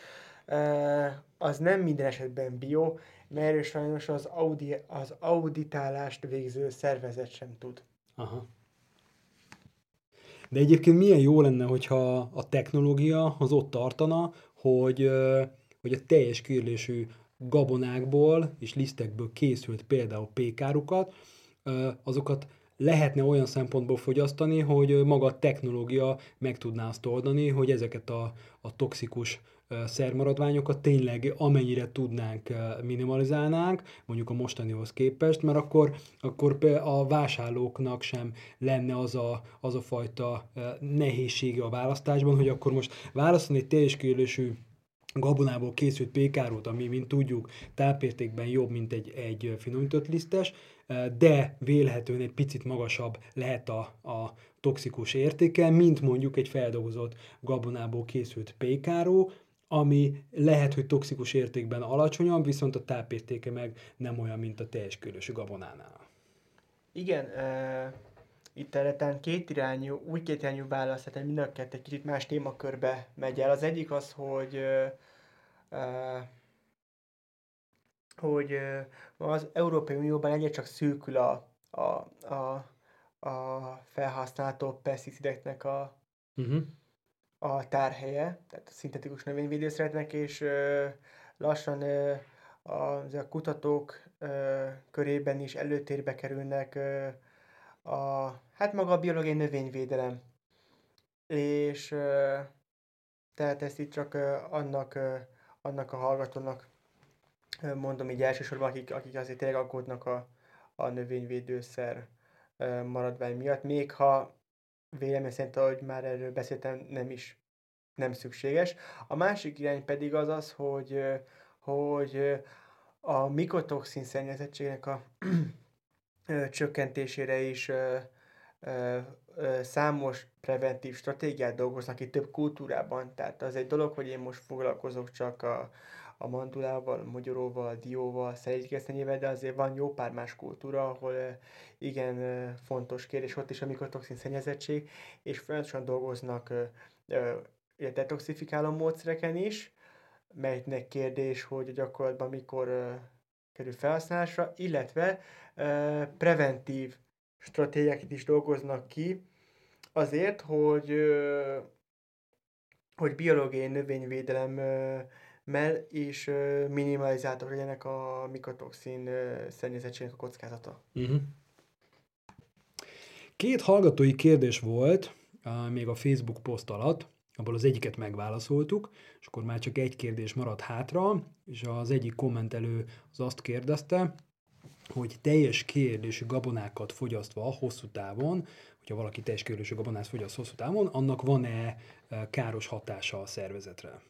az nem minden esetben bio, mert sajnos az, audi, az auditálást végző szervezet sem tud. Aha. De egyébként milyen jó lenne, hogyha a technológia az ott tartana, hogy, hogy a teljes kiörlésű gabonákból és lisztekből készült például pékárukat, azokat lehetne olyan szempontból fogyasztani, hogy maga a technológia meg tudná azt oldani, hogy ezeket a, a toxikus szermaradványokat tényleg amennyire tudnánk minimalizálnánk, mondjuk a mostanihoz képest, mert akkor, akkor a vásárlóknak sem lenne az a, az a fajta nehézsége a választásban, hogy akkor most választani egy teljes kiélésű gabonából készült pékárút, ami, mint tudjuk, tápértékben jobb, mint egy, egy finomított lisztes, de vélhetően egy picit magasabb lehet a, a toxikus értéke, mint mondjuk egy feldolgozott gabonából készült pékáró, ami lehet, hogy toxikus értékben alacsonyabb, viszont a tápértéke meg nem olyan, mint a teljes körösű gabonánál. Igen, uh, itt erre két irányú, úgy két irányú válasz, tehát mind a kettő egy kicsit más témakörbe megy el. Az egyik az, hogy uh, uh, hogy az Európai Unióban egyre csak szűkül a, a, a, a felhasználható peszticideknek a, uh-huh. A tárhelye, tehát a szintetikus növényvédőszereknek, és lassan a, a kutatók ö, körében is előtérbe kerülnek ö, a, hát maga a biológiai növényvédelem. És ö, tehát ezt itt csak ö, annak, ö, annak a hallgatónak ö, mondom így elsősorban, akik, akik azért tényleg aggódnak a, a növényvédőszer ö, maradvány miatt, még ha vélemény szerint, ahogy már erről beszéltem, nem is nem szükséges. A másik irány pedig az az, hogy, hogy a mikotoxin szennyezettségnek a csökkentésére is számos preventív stratégiát dolgoznak itt több kultúrában. Tehát az egy dolog, hogy én most foglalkozok csak a, a mandulával, a magyaróval, dióval, szerénykesztenyével, de azért van jó pár más kultúra, ahol igen fontos kérdés, ott is a mikotoxin szennyezettség, és folyamatosan dolgoznak detoxifikáló módszereken is, melynek kérdés, hogy a gyakorlatban mikor kerül felhasználásra, illetve preventív stratégiákat is dolgoznak ki, azért, hogy, hogy biológiai növényvédelem mell is uh, minimalizáltak legyenek a mikotoxin uh, szennyezettségnek a kockázata. Uh-huh. Két hallgatói kérdés volt uh, még a Facebook poszt alatt abból az egyiket megválaszoltuk, és akkor már csak egy kérdés maradt hátra, és az egyik kommentelő az azt kérdezte, hogy teljes kérdésű gabonákat fogyasztva hosszú távon, hogyha valaki teljes kérdésű gabonát fogyaszt hosszú távon, annak van-e káros hatása a szervezetre?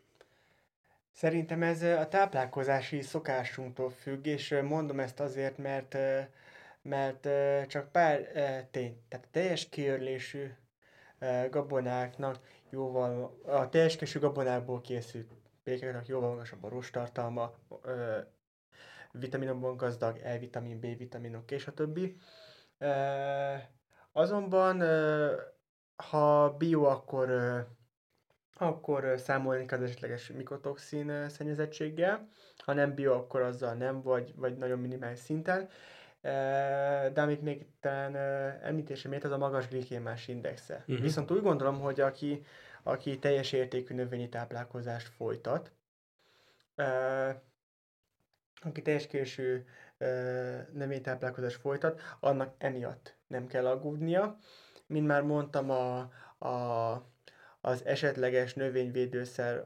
Szerintem ez a táplálkozási szokásunktól függ, és mondom ezt azért, mert mert csak pár tény, tehát teljes kiörlésű gabonáknak jóval, a teljes gabonákból készült pékeknek jóval magasabb a rostartalma, vitaminokban gazdag, E-vitamin, B-vitaminok és a többi. Azonban, ha bio, akkor, akkor számolni kell az esetleges mikotoxin szennyezettséggel, ha nem bio, akkor azzal nem, vagy, vagy nagyon minimális szinten. De amit még talán említésem az a magas glikémás indexe. Uh-huh. Viszont úgy gondolom, hogy aki aki teljes értékű növényi táplálkozást folytat, aki teljes késő növényi táplálkozást folytat, annak emiatt nem kell aggódnia. Mint már mondtam, a, a, az esetleges növényvédőszer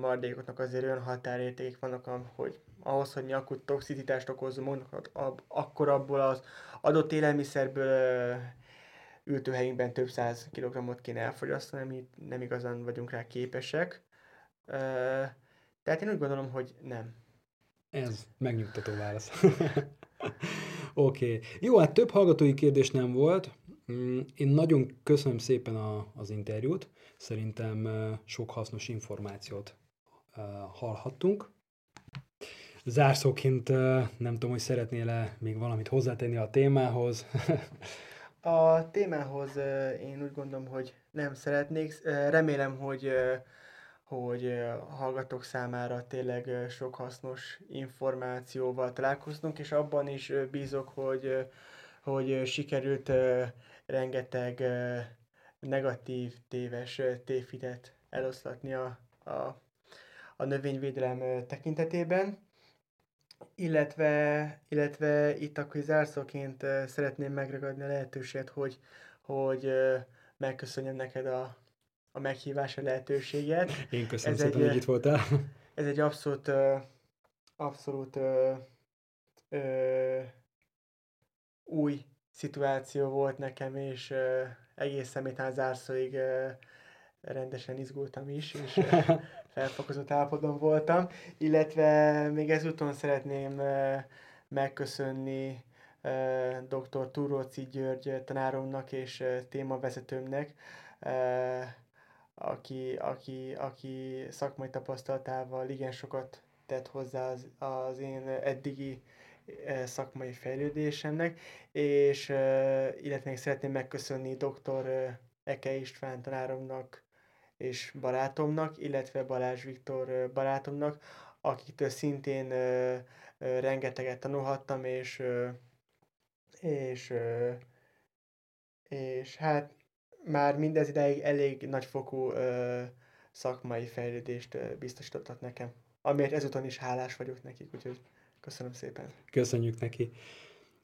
maradékoknak azért olyan határértékek vannak, hogy ahhoz, hogy mi akut toxicitást okozzon, akkor abból az adott élelmiszerből ültőhelyünkben több száz kilogrammot kéne elfogyasztani, amit nem igazán vagyunk rá képesek. Tehát én úgy gondolom, hogy nem. Ez megnyugtató válasz. Oké. Okay. Jó, hát több hallgatói kérdés nem volt. Mm, én nagyon köszönöm szépen a, az interjút. Szerintem sok hasznos információt hallhattunk. Zárszóként nem tudom, hogy szeretnél-e még valamit hozzátenni a témához. A témához én úgy gondolom, hogy nem szeretnék. Remélem, hogy hogy hallgatók számára tényleg sok hasznos információval találkoztunk, és abban is bízok, hogy, hogy sikerült rengeteg negatív, téves tévhitet eloszlatni a, a, a növényvédelem tekintetében. Illetve, illetve itt akkor zárszóként szeretném megragadni a lehetőséget, hogy, hogy megköszönjem neked a, a meghívása lehetőséget. Én köszönöm ez szépen, egy, hogy itt voltál. Ez egy abszolút, abszolút ö, ö, új szituáció volt nekem, és ö, egészen még zárszóig ö, rendesen izgultam is, és felfokozott állapotban voltam, illetve még ezúton szeretném megköszönni dr. Turóci György tanáromnak és témavezetőmnek, aki, aki, aki szakmai tapasztalatával igen sokat tett hozzá az, az én eddigi szakmai fejlődésemnek, és illetve még szeretném megköszönni dr. Eke István tanáromnak, és barátomnak, illetve Balázs Viktor barátomnak, akiktől szintén rengeteget tanulhattam, és, és, és hát már mindez ideig elég nagyfokú szakmai fejlődést biztosítottak nekem, amiért ezúton is hálás vagyok nekik, úgyhogy Köszönöm szépen. Köszönjük neki.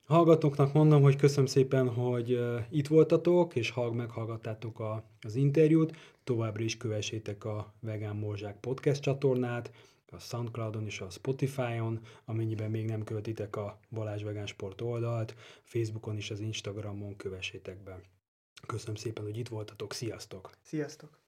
Hallgatóknak mondom, hogy köszönöm szépen, hogy itt voltatok, és hallg meghallgattátok a, az interjút. Továbbra is kövessétek a Vegán Morzsák podcast csatornát, a Soundcloudon és a Spotify-on, amennyiben még nem követitek a Balázs Vegán Sport oldalt, Facebookon és az Instagramon kövessétek be. Köszönöm szépen, hogy itt voltatok, sziasztok! Sziasztok!